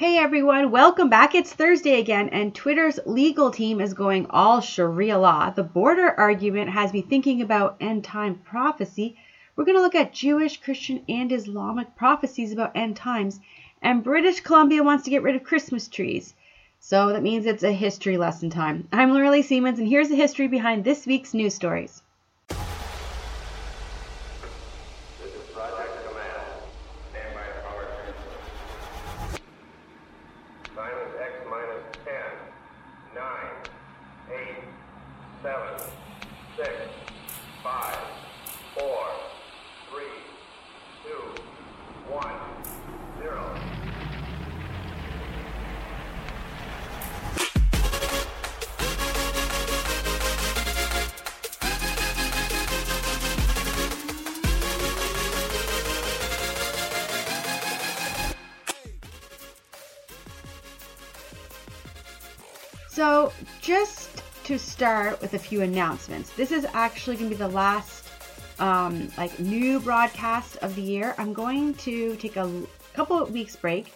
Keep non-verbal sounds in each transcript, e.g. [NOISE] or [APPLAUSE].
Hey everyone, welcome back. It's Thursday again, and Twitter's legal team is going all Sharia law. The border argument has me thinking about end time prophecy. We're going to look at Jewish, Christian, and Islamic prophecies about end times. And British Columbia wants to get rid of Christmas trees. So that means it's a history lesson time. I'm Lorelei Siemens, and here's the history behind this week's news stories. Start with a few announcements, this is actually going to be the last um, like new broadcast of the year. I'm going to take a couple of weeks break.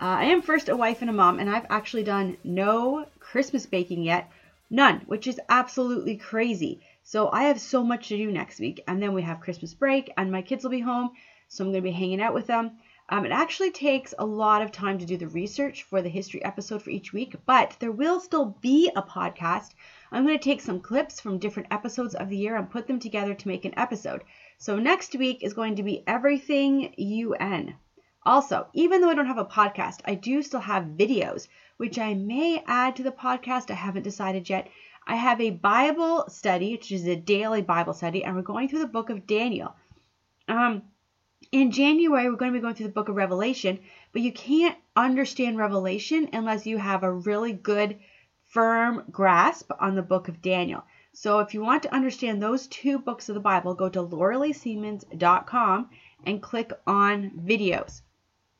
Uh, I am first a wife and a mom, and I've actually done no Christmas baking yet, none, which is absolutely crazy. So I have so much to do next week, and then we have Christmas break, and my kids will be home, so I'm going to be hanging out with them. Um, it actually takes a lot of time to do the research for the history episode for each week, but there will still be a podcast. I'm going to take some clips from different episodes of the year and put them together to make an episode. So next week is going to be Everything UN. Also, even though I don't have a podcast, I do still have videos, which I may add to the podcast. I haven't decided yet. I have a Bible study, which is a daily Bible study, and we're going through the book of Daniel. Um, in January, we're going to be going through the book of Revelation, but you can't understand Revelation unless you have a really good, firm grasp on the book of Daniel. So if you want to understand those two books of the Bible, go to loreleiSiemens.com and click on videos.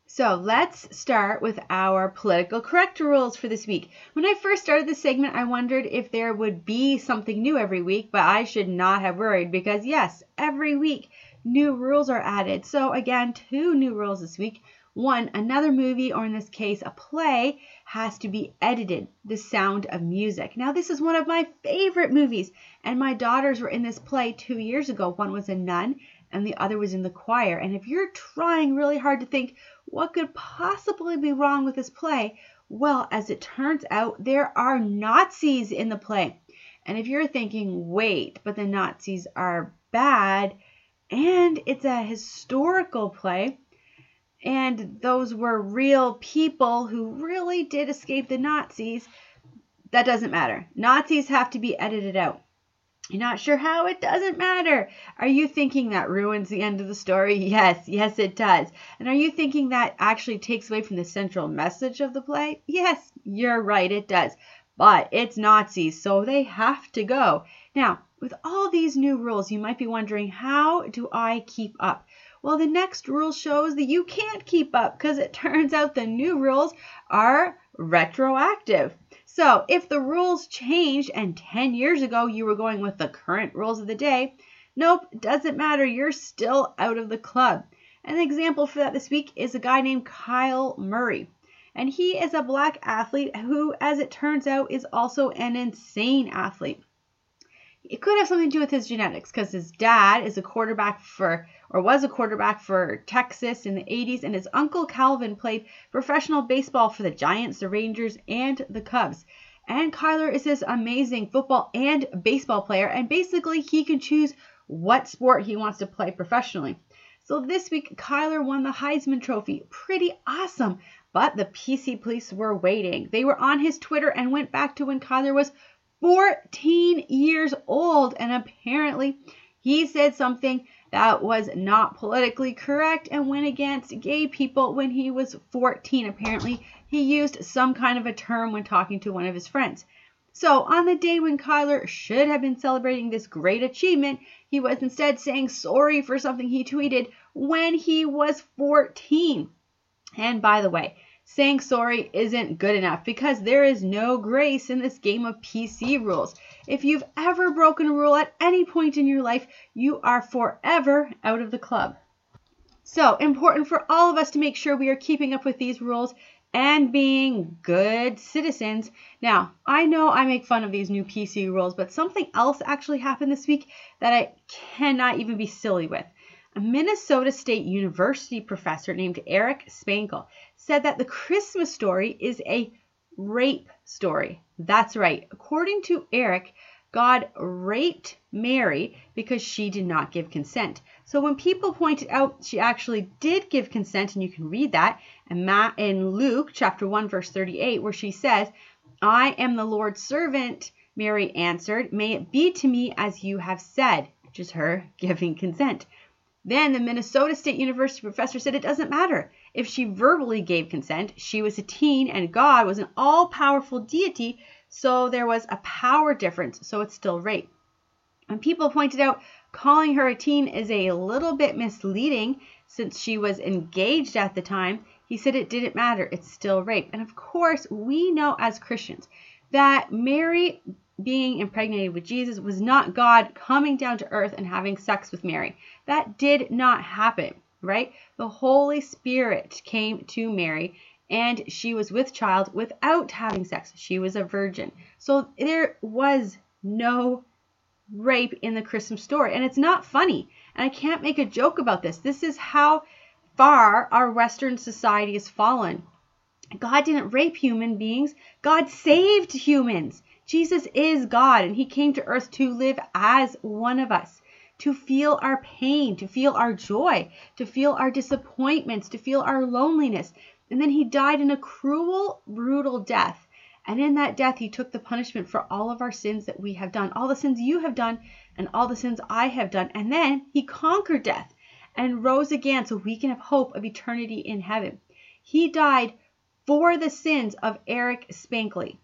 So let's start with our political correct rules for this week. When I first started this segment, I wondered if there would be something new every week, but I should not have worried because, yes, every week new rules are added. So, again, two new rules this week. One, another movie, or in this case, a play, has to be edited. The Sound of Music. Now, this is one of my favorite movies, and my daughters were in this play two years ago. One was a nun, and the other was in the choir. And if you're trying really hard to think what could possibly be wrong with this play, well, as it turns out, there are Nazis in the play. And if you're thinking, wait, but the Nazis are bad, and it's a historical play. And those were real people who really did escape the Nazis. That doesn't matter. Nazis have to be edited out. You're not sure how? It doesn't matter. Are you thinking that ruins the end of the story? [LAUGHS] Yes, yes, it does. And are you thinking that actually takes away from the central message of the play? Yes, you're right, it does. But it's Nazis, so they have to go. Now, with all these new rules, you might be wondering, how do I keep up? Well, the next rule shows that you can't keep up because it [LAUGHS] turns out the new rules are retroactive. So, if the rules changed and 10 years ago you were going with the current rules of the day, nope, doesn't matter. You're still out of the club. An example for that this week is a guy named Kyler Murray. And he is a black athlete who, as it turns out, is also an insane athlete it could have something to do with his genetics because his dad is a quarterback for or was a quarterback for Texas in the 80s and his uncle Calvin played professional baseball for the Giants, the Rangers and the Cubs. And Kyler is this amazing football and baseball player and basically he can choose what sport he wants to play professionally. So this week Kyler won the Heisman Trophy. Pretty awesome. But the PC police were waiting. They were on his Twitter and went back to when Kyler was 14 years old. And apparently, he said something that was not politically correct and went against gay people when he was 14. Apparently, he used some kind of a term when talking to one of his friends. So, on the day when Kyler should have been celebrating this great achievement, he was instead saying sorry for something he tweeted when he was 14. And by the way, saying sorry isn't good enough because there is no grace in this game of PC rules. If you've ever broken a rule at any point in your life, you are forever out of the club. So, important for all of us to make sure we are keeping up with these rules and being good citizens. Now, I know I make fun of these new PC rules, but something else actually happened this week that I cannot even be silly with. A Minnesota State University professor named Eric Sprankle said that the Christmas story is a rape story. That's right. According to Eric, God raped Mary because she did not give consent. So when people pointed out she actually did give consent, and you can read that in Luke chapter 1, verse 38, where she says, I am the Lord's servant, Mary answered, May it be to me as you have said, which is her [LAUGHS] giving consent. Then the Minnesota State University professor said it doesn't matter. If she verbally gave consent, she was a teen and God was an all powerful deity, so there was a power difference, so it's still rape. And people pointed out calling her a teen is a little bit misleading since she was engaged at the time. He said it didn't matter, it's still rape. And of course, we know as Christians that Mary being impregnated with Jesus was not God coming down to earth and having sex with Mary. That did not happen, right? The Holy Spirit came to Mary and she was with child without having sex. She was a virgin. So there was no rape in the Christmas story. And it's not funny. And I can't make a joke about this. This is how far our Western society has fallen. God didn't rape human beings, God saved humans. Jesus is God, and He came to earth to live as one of us, to feel our pain, to feel our joy, to feel our disappointments, to feel our loneliness. And then He died in a cruel, brutal death. And in that death, He took the punishment for all of our sins that we have done, all the sins you have done, and all the sins I have done. And then He conquered death and rose again so we can have hope of eternity in heaven. He died for the sins of Eric Sprankle.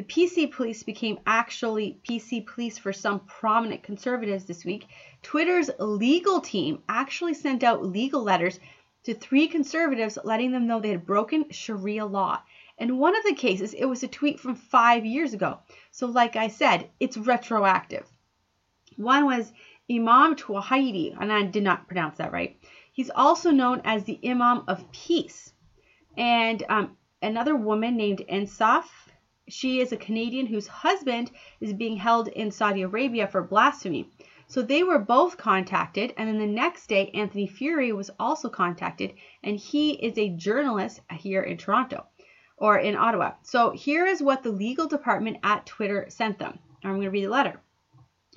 The PC police became actually PC police for some prominent conservatives this week. Twitter's legal team actually sent out legal letters to three conservatives letting them know they had broken Sharia law. In one of the cases, it was a tweet from five years ago. So, like I said, it's retroactive. One was Imam Tawhidi, and I did not pronounce that right. He's also known as the Imam of Peace. And um, another woman named Ensaf she is a Canadian whose husband is being held in Saudi Arabia for blasphemy. So they were both contacted, and then the next day, Anthony Furey was also contacted, and he is a journalist here in Toronto or in Ottawa. So here is what the legal department at Twitter sent them. I'm going to read the letter.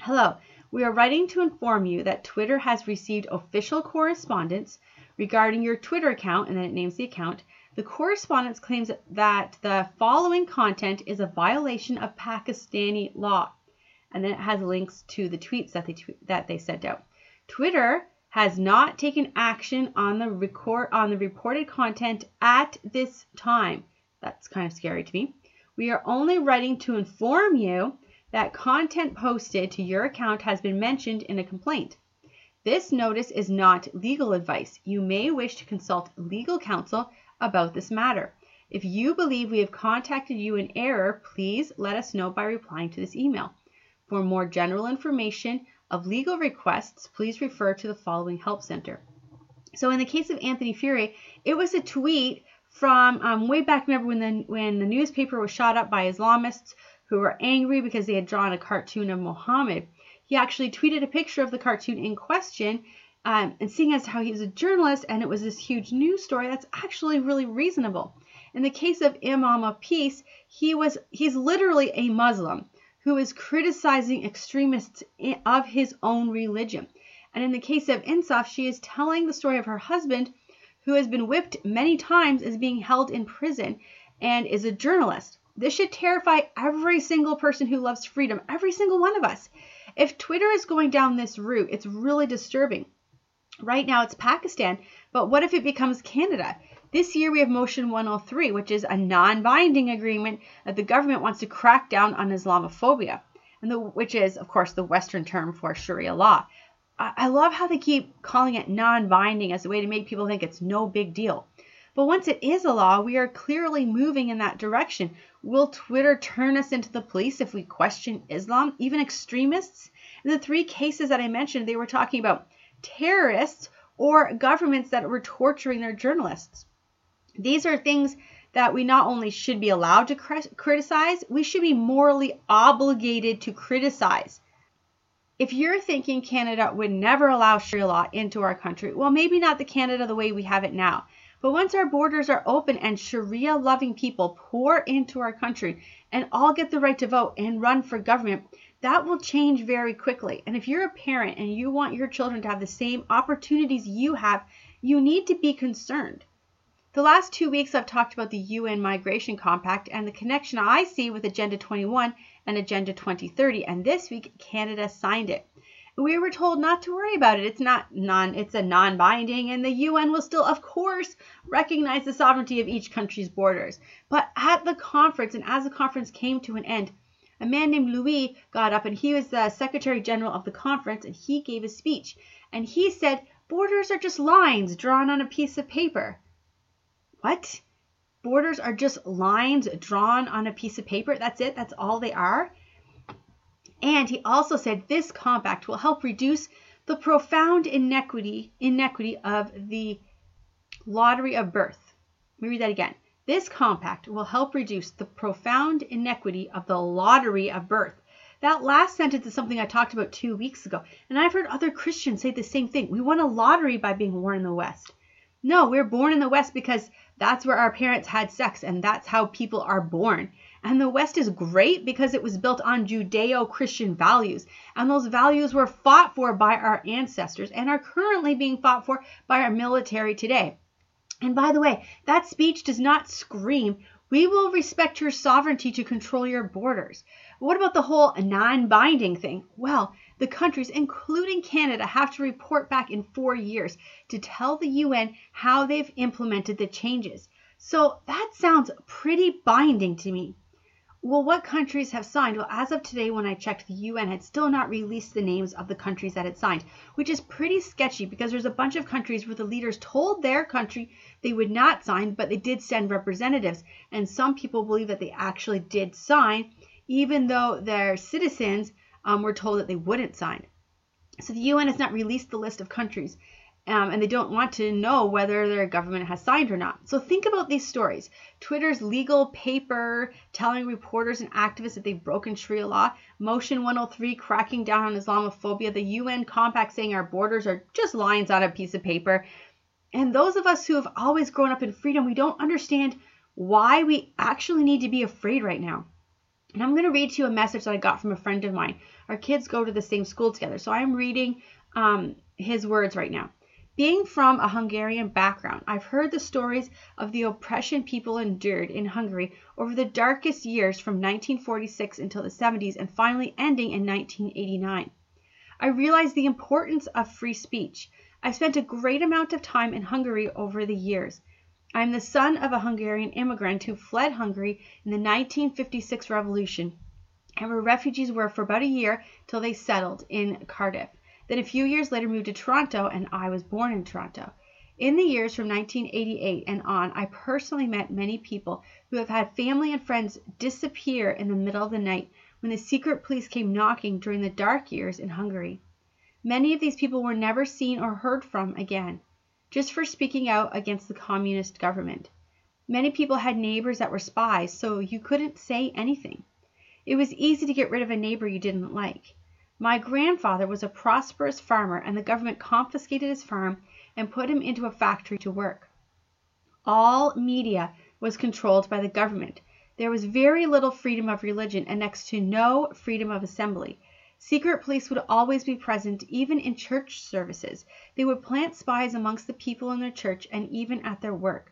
Hello, we are writing to inform you that Twitter has received official correspondence regarding your Twitter account, and then it names the account, the correspondence claims that the following content is a violation of Pakistani law. And then it has links to the tweets that they that they sent out. Twitter has not taken action on the record on the reported content at this time. That's kind of scary to me. We are only writing to inform you that content posted to your account has been mentioned in a complaint. This notice is not legal advice. You may wish to consult legal counsel about this matter. If you believe we have contacted you in error, please let us know by replying to this email. For more general information of legal requests, please refer to the following help center. So in the case of Anthony Furey, it was a tweet from um, way back. Remember when the when the newspaper was shot up by Islamists who were angry because they had drawn a cartoon of Muhammad. He actually tweeted a picture of the cartoon in question um, and seeing as how he was a journalist and it was this huge news story, that's actually really reasonable. In the case of Imam of Peace, he was he's literally a Muslim who is criticizing extremists of his own religion. And in the case of Ensaf, she is telling the story of her husband who has been whipped many times is being held in prison and is a journalist. This should terrify every single person who loves freedom, every single one of us. If Twitter is going down this route, it's really disturbing. Right now it's Pakistan, but what if it becomes Canada? This year we have Motion 103, which is a non-binding agreement that the government wants to crack down on Islamophobia, and the, which is, of course, the Western term for Sharia law. I, I love how they keep calling it non-binding as a way to make people think it's no big deal. But once it is a law, we are clearly moving in that direction. Will Twitter turn us into the police if we question Islam, even extremists? In the three cases that I mentioned, they were talking about terrorists or governments that were torturing their journalists. These are things that we not only should be allowed to criticize, we should be morally obligated to criticize. If you're thinking Canada would never allow Sharia law into our country, well, maybe not the Canada the way we have it now. But once our borders are open and Sharia loving people pour into our country and all get the right to vote and run for government, that will change very quickly. And if you're a parent and you want your children to have the same opportunities you have, you need to be concerned. The last two weeks, I've talked about the UN Migration Compact and the connection I see with Agenda 21 and Agenda 2030. And this week, Canada signed it. We were told not to worry about it. It's not non. It's a non-binding, and the UN will still, of course, recognize the sovereignty of each country's borders. But at the conference, and as the conference came to an end, a man named Louis got up, and he was the Secretary General of the conference, and he gave a speech, and he said, "Borders are just lines drawn on a piece of paper." What? Borders are just lines drawn on a piece of paper. That's it. That's all they are. And he also said this compact will help reduce the profound inequity inequity of the lottery of birth. Let me read that again. This compact will help reduce the profound inequity of the lottery of birth. That last sentence is something I talked about two weeks ago, and I've heard other Christians say the same thing. We won a lottery by being born in the West. No, we're born in the West because that's where our parents had sex, and that's how people are born. And the West is great because it was built on Judeo Christian values. And those values were fought for by our ancestors and are currently being fought for by our military today. And by the way, that speech does not scream, we will respect your sovereignty to control your borders. What about the whole non binding thing? Well, the countries, including Canada, have to report back in four years to tell the UN how they've implemented the changes. So that sounds pretty binding to me. Well, what countries have signed? Well, as of today, when I checked, the UN had still not released the names of the countries that had signed, which is pretty sketchy because there's a bunch of countries where the leaders told their country they would not sign, but they did send representatives. And some people believe that they actually did sign, even though their citizens um, were told that they wouldn't sign. So the UN has not released the list of countries, um, and they don't want to know whether their government has signed or not. So think about these stories Twitter's legal paper telling reporters and activists that they've broken Sharia law, Motion 103 cracking down on Islamophobia, the UN compact saying our borders are just lines on a piece of paper. And those of us who have always grown up in freedom, we don't understand why we actually need to be afraid right now. And I'm going to read to you a message that I got from a friend of mine. Our kids go to the same school together. So I'm reading um, his words right now. Being from a Hungarian background, I've heard the stories of the oppression people endured in Hungary over the darkest years from 1946 until the 70s and finally ending in 1989. I realize the importance of free speech. I've spent a great amount of time in Hungary over the years. I am the son of a Hungarian immigrant who fled Hungary in the 1956 revolution and where refugees were for about a year till they settled in Cardiff. Then a few years later moved to Toronto and I was born in Toronto. In the years from 1988 and on, I personally met many people who have had family and friends disappear in the middle of the night when the secret police came knocking during the dark years in Hungary. Many of these people were never seen or heard from again just for speaking out against the communist government. Many people had neighbors that were spies, so you couldn't say anything. It was easy to get rid of a neighbor you didn't like. My grandfather was a prosperous farmer, and the government confiscated his farm and put him into a factory to work. All media was controlled by the government. There was very little freedom of religion and next to no freedom of assembly. Secret police would always be present, even in church services. They would plant spies amongst the people in their church and even at their work.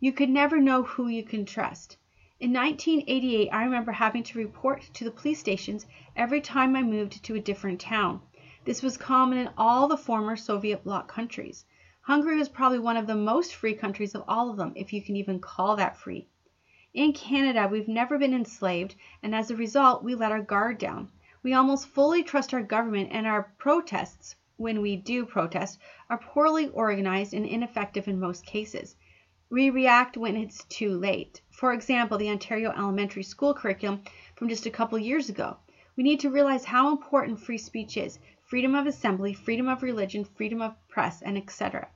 You could never know who you can trust. In 1988, I remember having to report to the police stations every time I moved to a different town. This was common in all the former Soviet bloc countries. Hungary was probably one of the most free countries of all of them, if you can even call that free. In Canada, we've never been enslaved, and as a result, we let our guard down. We almost fully trust our government, and our protests, when we do protest, are poorly organized and ineffective in most cases. We react when it's too late. For example, the Ontario elementary school curriculum from just a couple years ago. We need to realize how important free speech is freedom of assembly, freedom of religion, freedom of press, and etc.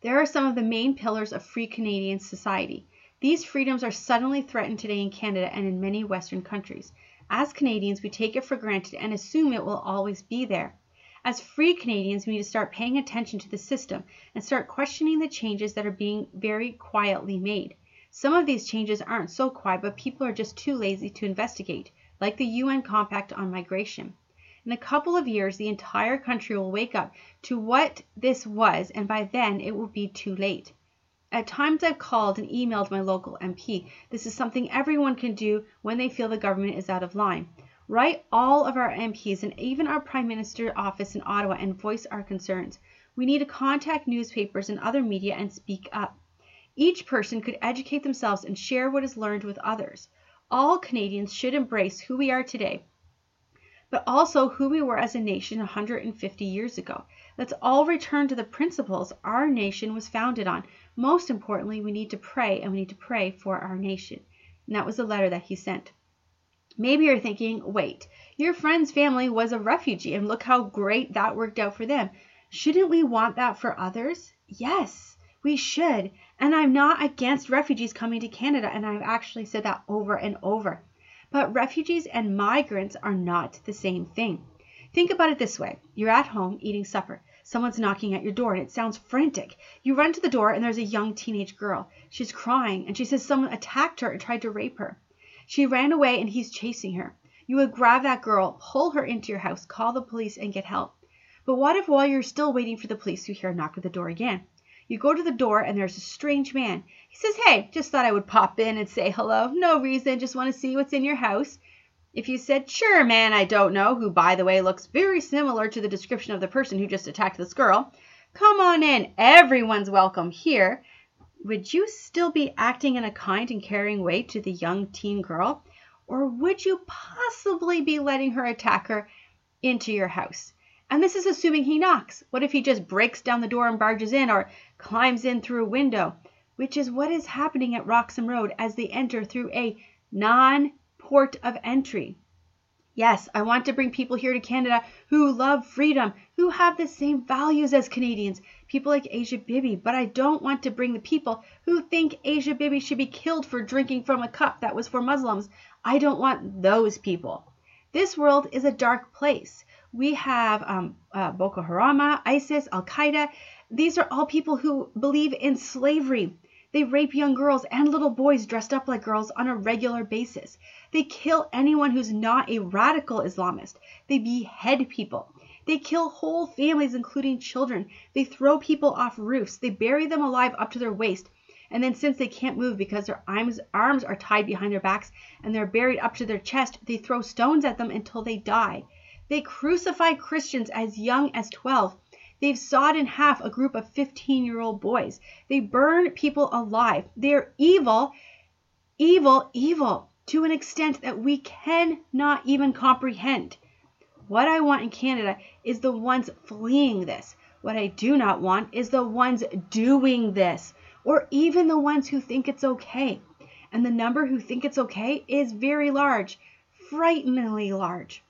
There are some of the main pillars of free Canadian society. These freedoms are suddenly threatened today in Canada and in many Western countries. As Canadians, we take it for granted and assume it will always be there. As free Canadians, we need to start paying attention to the system and start questioning the changes that are being very quietly made. Some of these changes aren't so quiet, but people are just too lazy to investigate, like the UN Compact on Migration. In a couple of years, the entire country will wake up to what this was, and by then it will be too late. At times I've called and emailed my local MP. This is something everyone can do when they feel the government is out of line. Write all of our MPs and even our Prime Minister's office in Ottawa and voice our concerns. We need to contact newspapers and other media and speak up. Each person could educate themselves and share what is learned with others. All Canadians should embrace who we are today, but also who we were as a nation 150 years ago. Let's all return to the principles our nation was founded on. Most importantly, we need to pray and we need to pray for our nation. And that was the letter that he sent. Maybe you're thinking, wait, your friend's family was a refugee and look how great that worked out for them. Shouldn't we want that for others? Yes, we should. And I'm not against refugees coming to Canada, and I've actually said that over and over. But refugees and migrants are not the same thing. Think about it this way you're at home eating supper. Someone's knocking at your door and it sounds frantic. You run to the door and there's a young teenage girl. She's crying and she says someone attacked her and tried to rape her. She ran away and he's chasing her. You would grab that girl, pull her into your house, call the police, and get help. But what if while you're still waiting for the police, you hear a knock at the door again? You go to the door and there's a strange man. He says, Hey, just thought I would pop in and say hello. No reason, just want to see what's in your house. If you said, Sure, man, I don't know, who by the way looks very similar to the description of the person who just attacked this girl, come on in, everyone's welcome here would you still be acting in a kind and caring way to the young teen girl? Or would you possibly be letting her attack her into your house? And this is assuming he knocks. What if he just breaks down the door and barges in or climbs in through a window? Which is what is happening at Roxham Road as they enter through a non port of entry. Yes, I want to bring people here to Canada who love freedom, who have the same values as Canadians, people like Asia Bibi, but I don't want to bring the people who think Asia Bibi should be killed for drinking from a cup that was for Muslims. I don't want those people. This world is a dark place. We have um, uh, Boko Haram, ISIS, Al Qaeda. These are all people who believe in slavery. They rape young girls and little boys dressed up like girls on a regular basis. They kill anyone who's not a radical Islamist. They behead people. They kill whole families, including children. They throw people off roofs. They bury them alive up to their waist. And then, since they can't move because their arms, arms are tied behind their backs and they're buried up to their chest, they throw stones at them until they die. They crucify Christians as young as 12. They've sawed in half a group of 15 year old boys. They burn people alive. They're evil, evil, evil to an extent that we cannot even comprehend. What I want in Canada is the ones fleeing this. What I do not want is the ones doing this, or even the ones who think it's okay. And the number who think it's okay is very large, frighteningly large.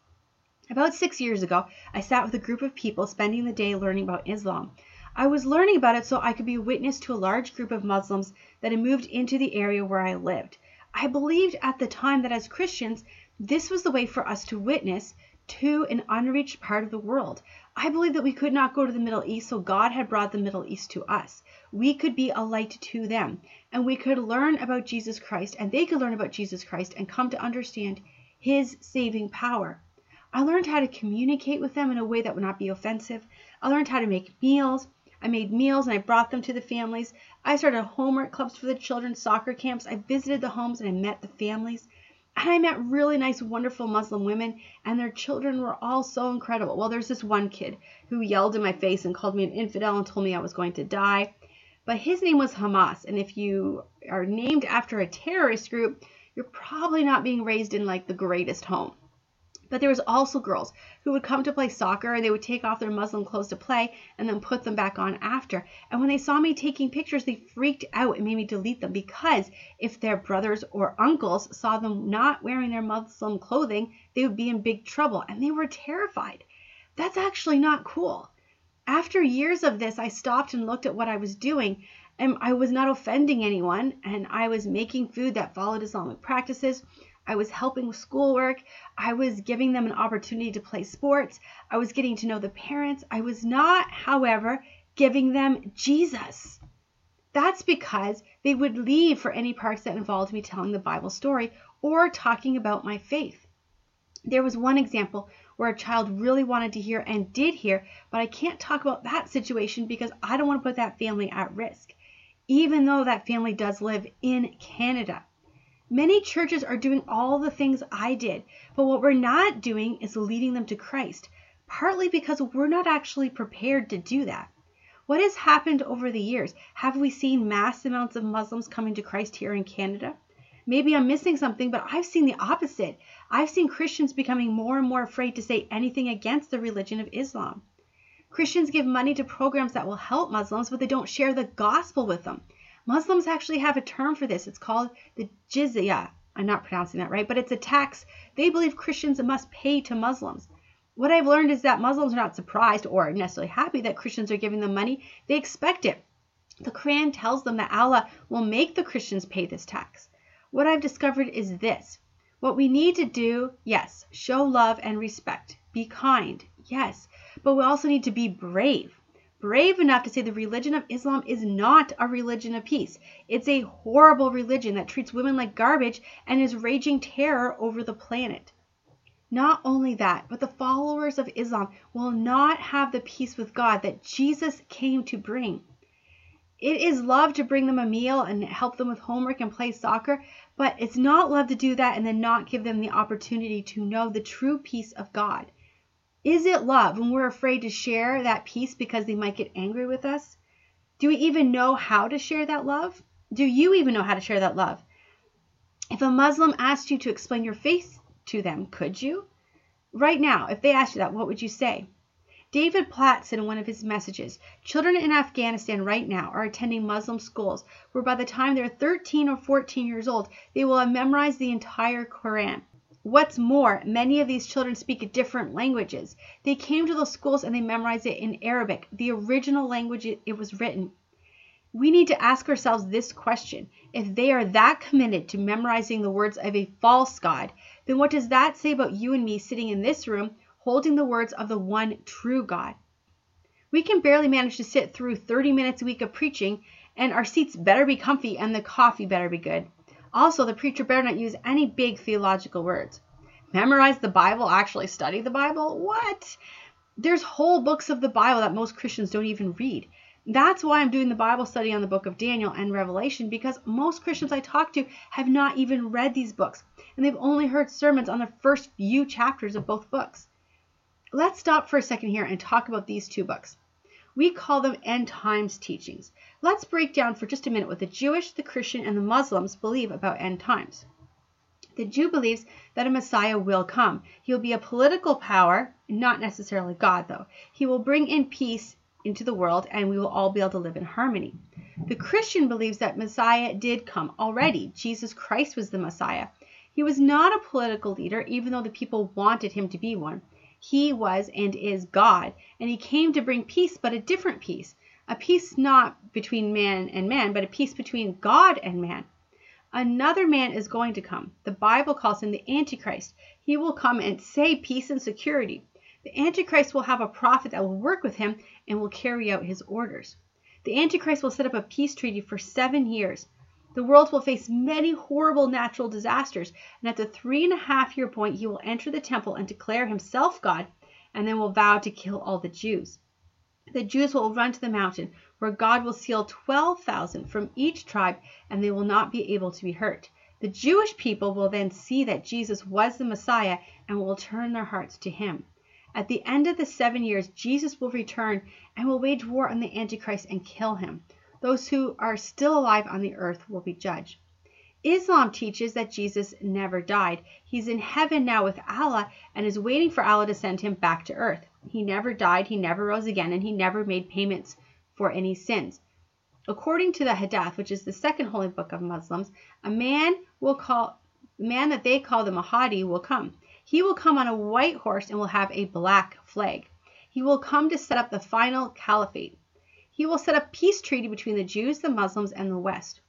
About six years ago, I sat with a group of people spending the day learning about Islam. I was learning about it so I could be a witness to a large group of Muslims that had moved into the area where I lived. I believed at the time that as Christians, this was the way for us to witness to an unreached part of the world. I believed that we could not go to the Middle East, so God had brought the Middle East to us. We could be a light to them, and we could learn about Jesus Christ, and they could learn about Jesus Christ and come to understand his saving power. I learned how to communicate with them in a way that would not be offensive. I learned how to make meals. I made meals and I brought them to the families. I started homework clubs for the children, soccer camps. I visited the homes and I met the families. And I met really nice, wonderful Muslim women, and their children were all so incredible. Well, there's this one kid who yelled in my face and called me an infidel and told me I was going to die. But his name was Hamas. And if you are named after a terrorist group, you're probably not being raised in like the greatest home. But there was also girls who would come to play soccer and they would take off their Muslim clothes to play and then put them back on after. And when they saw me taking pictures, they freaked out and made me delete them because if their brothers or uncles saw them not wearing their Muslim clothing, they would be in big trouble and they were terrified. That's actually not cool. After years of this, I stopped and looked at what I was doing, and I was not offending anyone, and I was making food that followed Islamic practices. I was helping with schoolwork. I was giving them an opportunity to play sports. I was getting to know the parents. I was not, however, giving them Jesus. That's because they would leave for any parts that involved me telling the Bible story or talking about my faith. There was one example where a child really wanted to hear and did hear, but I can't talk about that situation because I don't want to put that family at risk, even though that family does live in Canada. Many churches are doing all the things I did, but what we're not doing is leading them to Christ, partly because we're not actually prepared to do that. What has happened over the years? Have we seen mass amounts of Muslims coming to Christ here in Canada? Maybe I'm missing something, but I've seen the opposite. I've seen Christians becoming more and more afraid to say anything against the religion of Islam. Christians give money to programs that will help Muslims, but they don't share the gospel with them. Muslims actually have a term for this. It's called the jizya. I'm not pronouncing that right, but it's a tax they believe Christians must pay to Muslims. What I've learned is that Muslims are not surprised or necessarily happy that Christians are giving them money. They expect it. The Quran tells them that Allah will make the Christians pay this tax. What I've discovered is this what we need to do, yes, show love and respect, be kind, yes, but we also need to be brave. Brave enough to say the religion of Islam is not a religion of peace. It's a horrible religion that treats women like garbage and is raging terror over the planet. Not only that, but the followers of Islam will not have the peace with God that Jesus came to bring. It is love to bring them a meal and help them with homework and play soccer, but it's not love to do that and then not give them the opportunity to know the true peace of God. Is it love when we're afraid to share that peace because they might get angry with us? Do we even know how to share that love? Do you even know how to share that love? If a Muslim asked you to explain your faith to them, could you? Right now, if they asked you that, what would you say? David Platt said in one of his messages Children in Afghanistan right now are attending Muslim schools where by the time they're 13 or 14 years old, they will have memorized the entire Quran. What's more, many of these children speak different languages. They came to those schools and they memorized it in Arabic, the original language it was written. We need to ask ourselves this question if they are that committed to memorizing the words of a false God, then what does that say about you and me sitting in this room holding the words of the one true God. We can barely manage to sit through 30 minutes a week of preaching, and our seats better be comfy and the coffee better be good. Also, the preacher better not use any big theological words. Memorize the Bible, actually study the Bible? What? There's whole books of the Bible that most Christians don't even read. That's why I'm doing the Bible study on the book of Daniel and Revelation because most Christians I talk to have not even read these books and they've only heard sermons on the first few chapters of both books. Let's stop for a second here and talk about these two books. We call them end times teachings. Let's break down for just a minute what the Jewish, the Christian, and the Muslims believe about end times. The Jew believes that a Messiah will come. He will be a political power, not necessarily God, though. He will bring in peace into the world and we will all be able to live in harmony. The Christian believes that Messiah did come already. Jesus Christ was the Messiah. He was not a political leader, even though the people wanted him to be one. He was and is God, and he came to bring peace, but a different peace. A peace not between man and man, but a peace between God and man. Another man is going to come. The Bible calls him the Antichrist. He will come and say peace and security. The Antichrist will have a prophet that will work with him and will carry out his orders. The Antichrist will set up a peace treaty for seven years. The world will face many horrible natural disasters, and at the three and a half year point, he will enter the temple and declare himself God, and then will vow to kill all the Jews. The Jews will run to the mountain, where God will seal 12,000 from each tribe, and they will not be able to be hurt. The Jewish people will then see that Jesus was the Messiah and will turn their hearts to him. At the end of the seven years, Jesus will return and will wage war on the Antichrist and kill him those who are still alive on the earth will be judged. Islam teaches that Jesus never died. He's in heaven now with Allah and is waiting for Allah to send him back to earth. He never died, he never rose again, and he never made payments for any sins. According to the Hadith, which is the second holy book of Muslims, a man will call man that they call the Mahdi will come. He will come on a white horse and will have a black flag. he will come to set up the final caliphate. He will set a peace treaty between the Jews, the Muslims, and the West.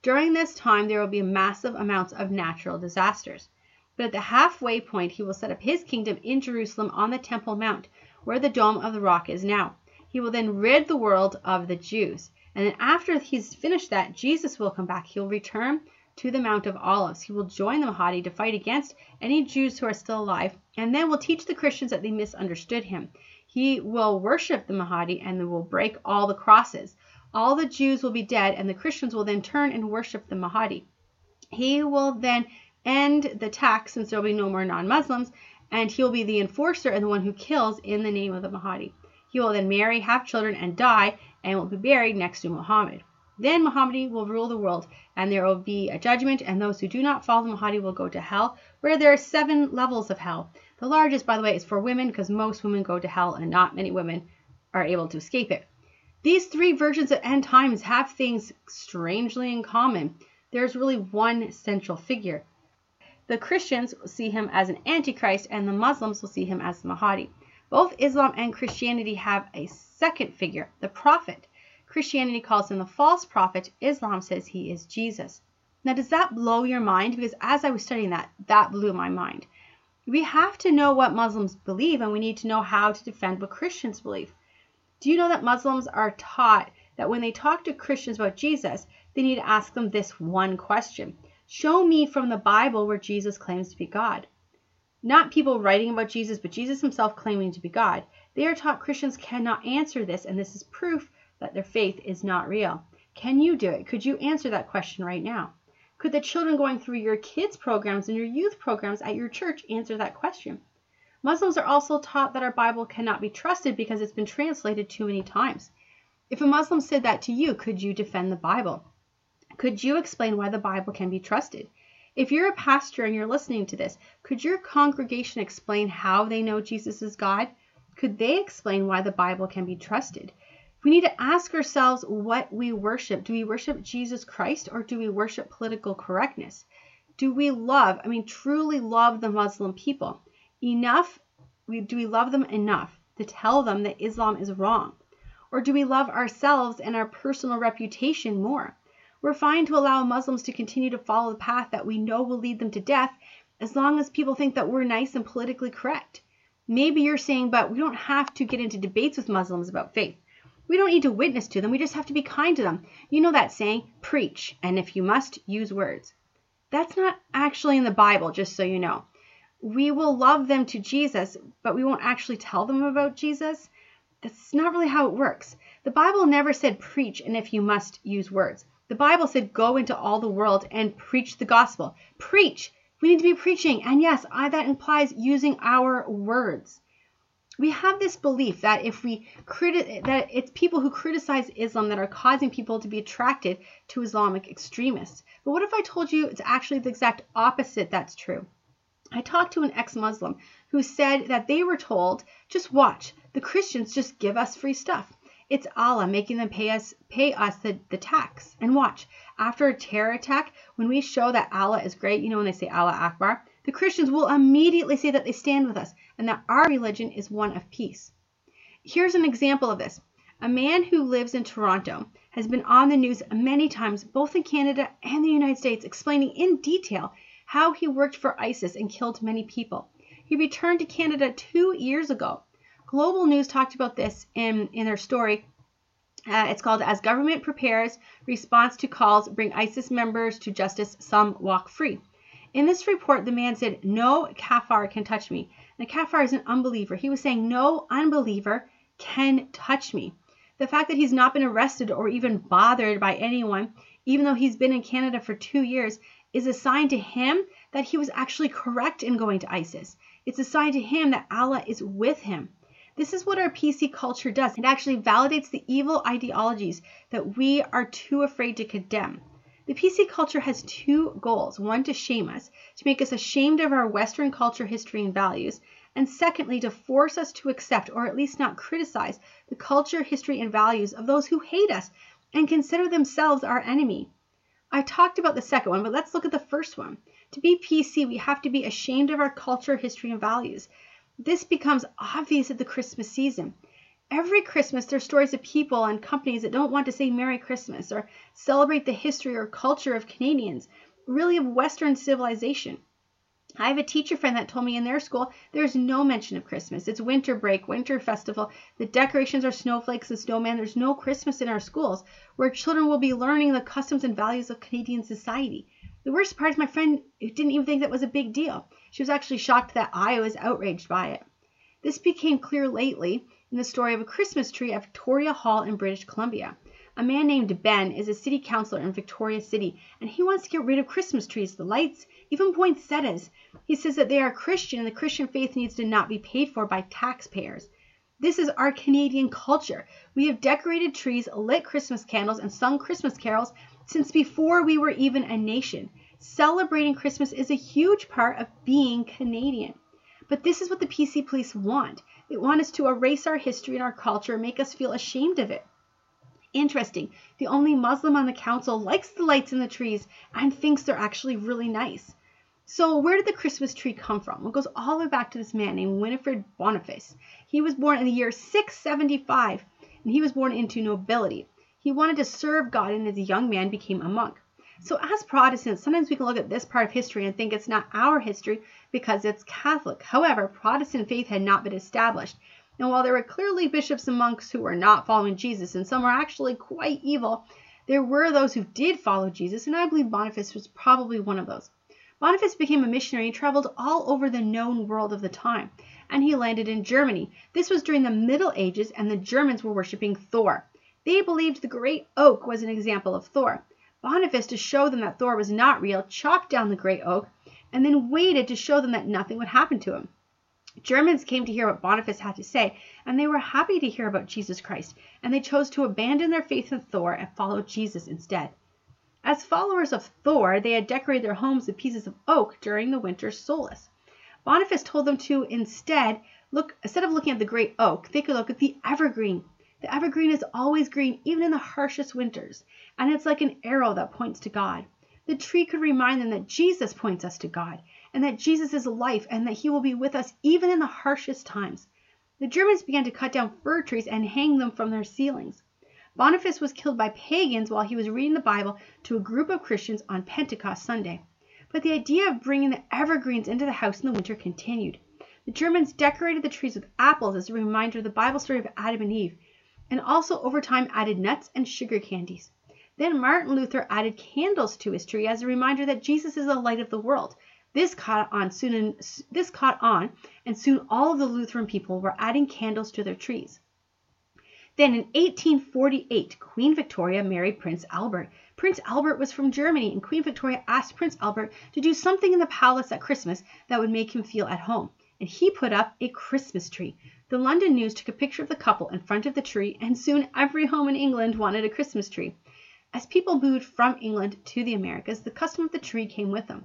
During this time, there will be massive amounts of natural disasters. But at the halfway point, he will set up his kingdom in Jerusalem on the Temple Mount, where the Dome of the Rock is now. He will then rid the world of the Jews. And then after he's finished that, Jesus will come back. He'll return to the Mount of Olives. He will join the Mahdi to fight against any Jews who are still alive, and then will teach the Christians that they misunderstood him. He will worship the Mahdi and will break all the crosses. All the Jews will be dead, and the Christians will then turn and worship the Mahdi. He will then end the tax since there will be no more non Muslims, and he will be the enforcer and the one who kills in the name of the Mahdi. He will then marry, have children, and die, and will be buried next to Muhammad. Then Muhammad will rule the world, and there will be a judgment, and those who do not follow the Mahdi will go to hell, where there are seven levels of hell. The largest, by the way, is for women, because most women go to hell, and not many women are able to escape it. These three versions of end times have things strangely in common. There's really one central figure. The Christians will see him as an antichrist, and the Muslims will see him as the Mahdi. Both Islam and Christianity have a second figure, the prophet. Christianity calls him the false prophet. Islam says he is Jesus. Now, does that blow your mind? Because as I was studying that, that blew my mind. We have to know what Muslims believe, and we need to know how to defend what Christians believe. Do you know that Muslims are taught that when they talk to Christians about Jesus, they need to ask them this one question Show me from the Bible where Jesus claims to be God. Not people writing about Jesus, but Jesus himself claiming to be God. They are taught Christians cannot answer this, and this is proof that their faith is not real. Can you do it? Could you answer that question right now? Could the children going through your kids' programs and your youth programs at your church answer that question? Muslims are also taught that our Bible cannot be trusted because it's been translated too many times. If a Muslim said that to you, could you defend the Bible? Could you explain why the Bible can be trusted? If you're a pastor and you're listening to this, could your congregation explain how they know Jesus is God? Could they explain why the Bible can be trusted? We need to ask ourselves what we worship. Do we worship Jesus Christ or do we worship political correctness? Do we love, I mean, truly love the Muslim people enough? Do we love them enough to tell them that Islam is wrong? Or do we love ourselves and our personal reputation more? We're fine to allow Muslims to continue to follow the path that we know will lead them to death as long as people think that we're nice and politically correct. Maybe you're saying, but we don't have to get into debates with Muslims about faith. We don't need to witness to them. We just have to be kind to them. You know that saying, preach, and if you must, use words. That's not actually in the Bible, just so you know. We will love them to Jesus, but we won't actually tell them about Jesus. That's not really how it works. The Bible never said preach, and if you must, use words. The Bible said go into all the world and preach the gospel. Preach. We need to be preaching. And yes, I, that implies using our words we have this belief that if we criti- that it's people who criticize Islam that are causing people to be attracted to Islamic extremists. But what if I told you it's actually the exact opposite that's true? I talked to an ex-Muslim who said that they were told, just watch, the Christians just give us free stuff. It's Allah making them pay us pay us the, the tax. And watch, after a terror attack, when we show that Allah is great, you know when they say Allah Akbar, the Christians will immediately say that they stand with us and that our religion is one of peace. Here's an example of this. A man who lives in Toronto has been on the news many times, both in Canada and the United States, explaining in detail how he worked for ISIS and killed many people. He returned to Canada two years ago. Global News talked about this in, in their story. Uh, it's called As Government Prepares Response to Calls Bring ISIS Members to Justice, Some Walk Free. In this report, the man said, No kafir can touch me. A kafir is an unbeliever. He was saying, No unbeliever can touch me. The fact that he's not been arrested or even bothered by anyone, even though he's been in Canada for two years, is a sign to him that he was actually correct in going to ISIS. It's a sign to him that Allah is with him. This is what our PC culture does. It actually validates the evil ideologies that we are too afraid to condemn. The PC culture has two goals one, to shame us, to make us ashamed of our Western culture, history, and values, and secondly, to force us to accept or at least not criticize the culture, history, and values of those who hate us and consider themselves our enemy. I talked about the second one, but let's look at the first one. To be PC, we have to be ashamed of our culture, history, and values. This becomes obvious at the Christmas season. Every Christmas, there's stories of people and companies that don't want to say Merry Christmas or celebrate the history or culture of Canadians, really of Western civilization. I have a teacher friend that told me in their school there's no mention of Christmas. It's winter break, winter festival. The decorations are snowflakes and snowman. There's no Christmas in our schools where children will be learning the customs and values of Canadian society. The worst part is my friend didn't even think that was a big deal. She was actually shocked that I was outraged by it. This became clear lately in the story of a Christmas tree at Victoria Hall in British Columbia. A man named Ben is a city councilor in Victoria City, and he wants to get rid of Christmas trees, the lights, even poinsettias. He says that they are Christian and the Christian faith needs to not be paid for by taxpayers. This is our Canadian culture. We have decorated trees, lit Christmas candles, and sung Christmas carols since before we were even a nation. Celebrating Christmas is a huge part of being Canadian. But this is what the PC police want. They want us to erase our history and our culture make us feel ashamed of it. Interesting. The only Muslim on the council likes the lights in the trees and thinks they're actually really nice. So, where did the Christmas tree come from? Well, it goes all the way back to this man named Winifred Boniface. He was born in the year 675 and he was born into nobility. He wanted to serve God and as a young man became a monk. So, as Protestants, sometimes we can look at this part of history and think it's not our history because it's Catholic. However, Protestant faith had not been established. And while there were clearly bishops and monks who were not following Jesus, and some were actually quite evil, there were those who did follow Jesus, and I believe Boniface was probably one of those. Boniface became a missionary and traveled all over the known world of the time, and he landed in Germany. This was during the Middle Ages, and the Germans were worshiping Thor. They believed the great oak was an example of Thor. Boniface, to show them that Thor was not real, chopped down the great oak and then waited to show them that nothing would happen to him. Germans came to hear what Boniface had to say, and they were happy to hear about Jesus Christ, and they chose to abandon their faith in Thor and follow Jesus instead. As followers of Thor, they had decorated their homes with pieces of oak during the winter solstice. Boniface told them to instead look instead of looking at the great oak, they could look at the evergreen. The evergreen is always green, even in the harshest winters, and it's like an arrow that points to God. The tree could remind them that Jesus points us to God, and that Jesus is life, and that he will be with us even in the harshest times. The Germans began to cut down fir trees and hang them from their ceilings. Boniface was killed by pagans while he was reading the Bible to a group of Christians on Pentecost Sunday. But the idea of bringing the evergreens into the house in the winter continued. The Germans decorated the trees with apples as a reminder of the Bible story of Adam and Eve, and also over time added nuts and sugar candies. Then Martin Luther added candles to his tree as a reminder that Jesus is the light of the world. This caught on soon and this caught on, and soon all of the Lutheran people were adding candles to their trees. Then in 1848, Queen Victoria married Prince Albert. Prince Albert was from Germany, and Queen Victoria asked Prince Albert to do something in the palace at Christmas that would make him feel at home. And he put up a Christmas tree. The London News took a picture of the couple in front of the tree, and soon every home in England wanted a Christmas tree. As people moved from England to the Americas, the custom of the tree came with them.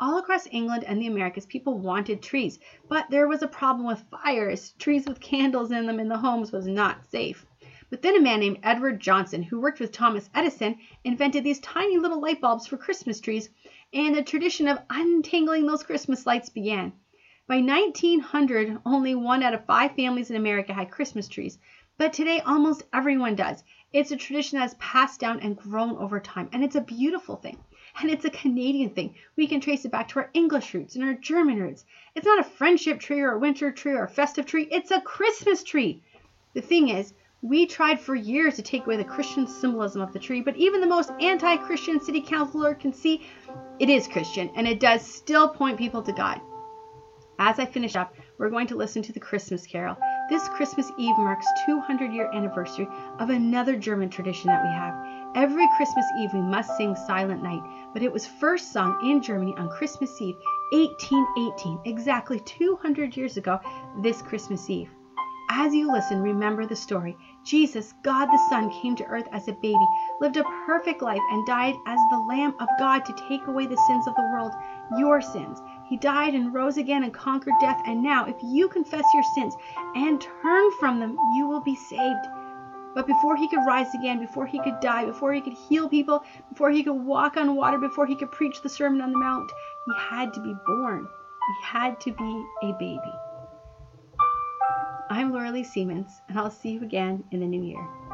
All across England and the Americas, people wanted trees, but there was a problem with fires. Trees with candles in them in the homes was not safe. But then a man named Edward Johnson, who worked with Thomas Edison, invented these tiny little light bulbs for Christmas trees, and the tradition of untangling those Christmas lights began. By 1900, only one out of five families in America had Christmas trees, but today almost everyone does. It's a tradition that's passed down and grown over time, and it's a beautiful thing. And it's a Canadian thing. We can trace it back to our English roots and our German roots. It's not a friendship tree or a winter tree or a festive tree, it's a Christmas tree. The thing is, we tried for years to take away the Christian symbolism of the tree, but even the most anti Christian city councilor can see it is Christian and it does still point people to God. As I finish up, we're going to listen to the Christmas Carol. This Christmas Eve marks 200 year anniversary of another German tradition that we have. Every Christmas Eve we must sing Silent Night, but it was first sung in Germany on Christmas Eve 1818, exactly 200 years ago this Christmas Eve. As you listen, remember the story. Jesus, God the Son, came to earth as a baby, lived a perfect life, and died as the Lamb of God to take away the sins of the world, your sins. He died and rose again and conquered death. And now, if you confess your sins and turn from them, you will be saved. But before he could rise again, before he could die, before he could heal people, before he could walk on water, before he could preach the Sermon on the Mount, he had to be born. He had to be a baby. I'm Laura Lee Siemens, and I'll see you again in the new year.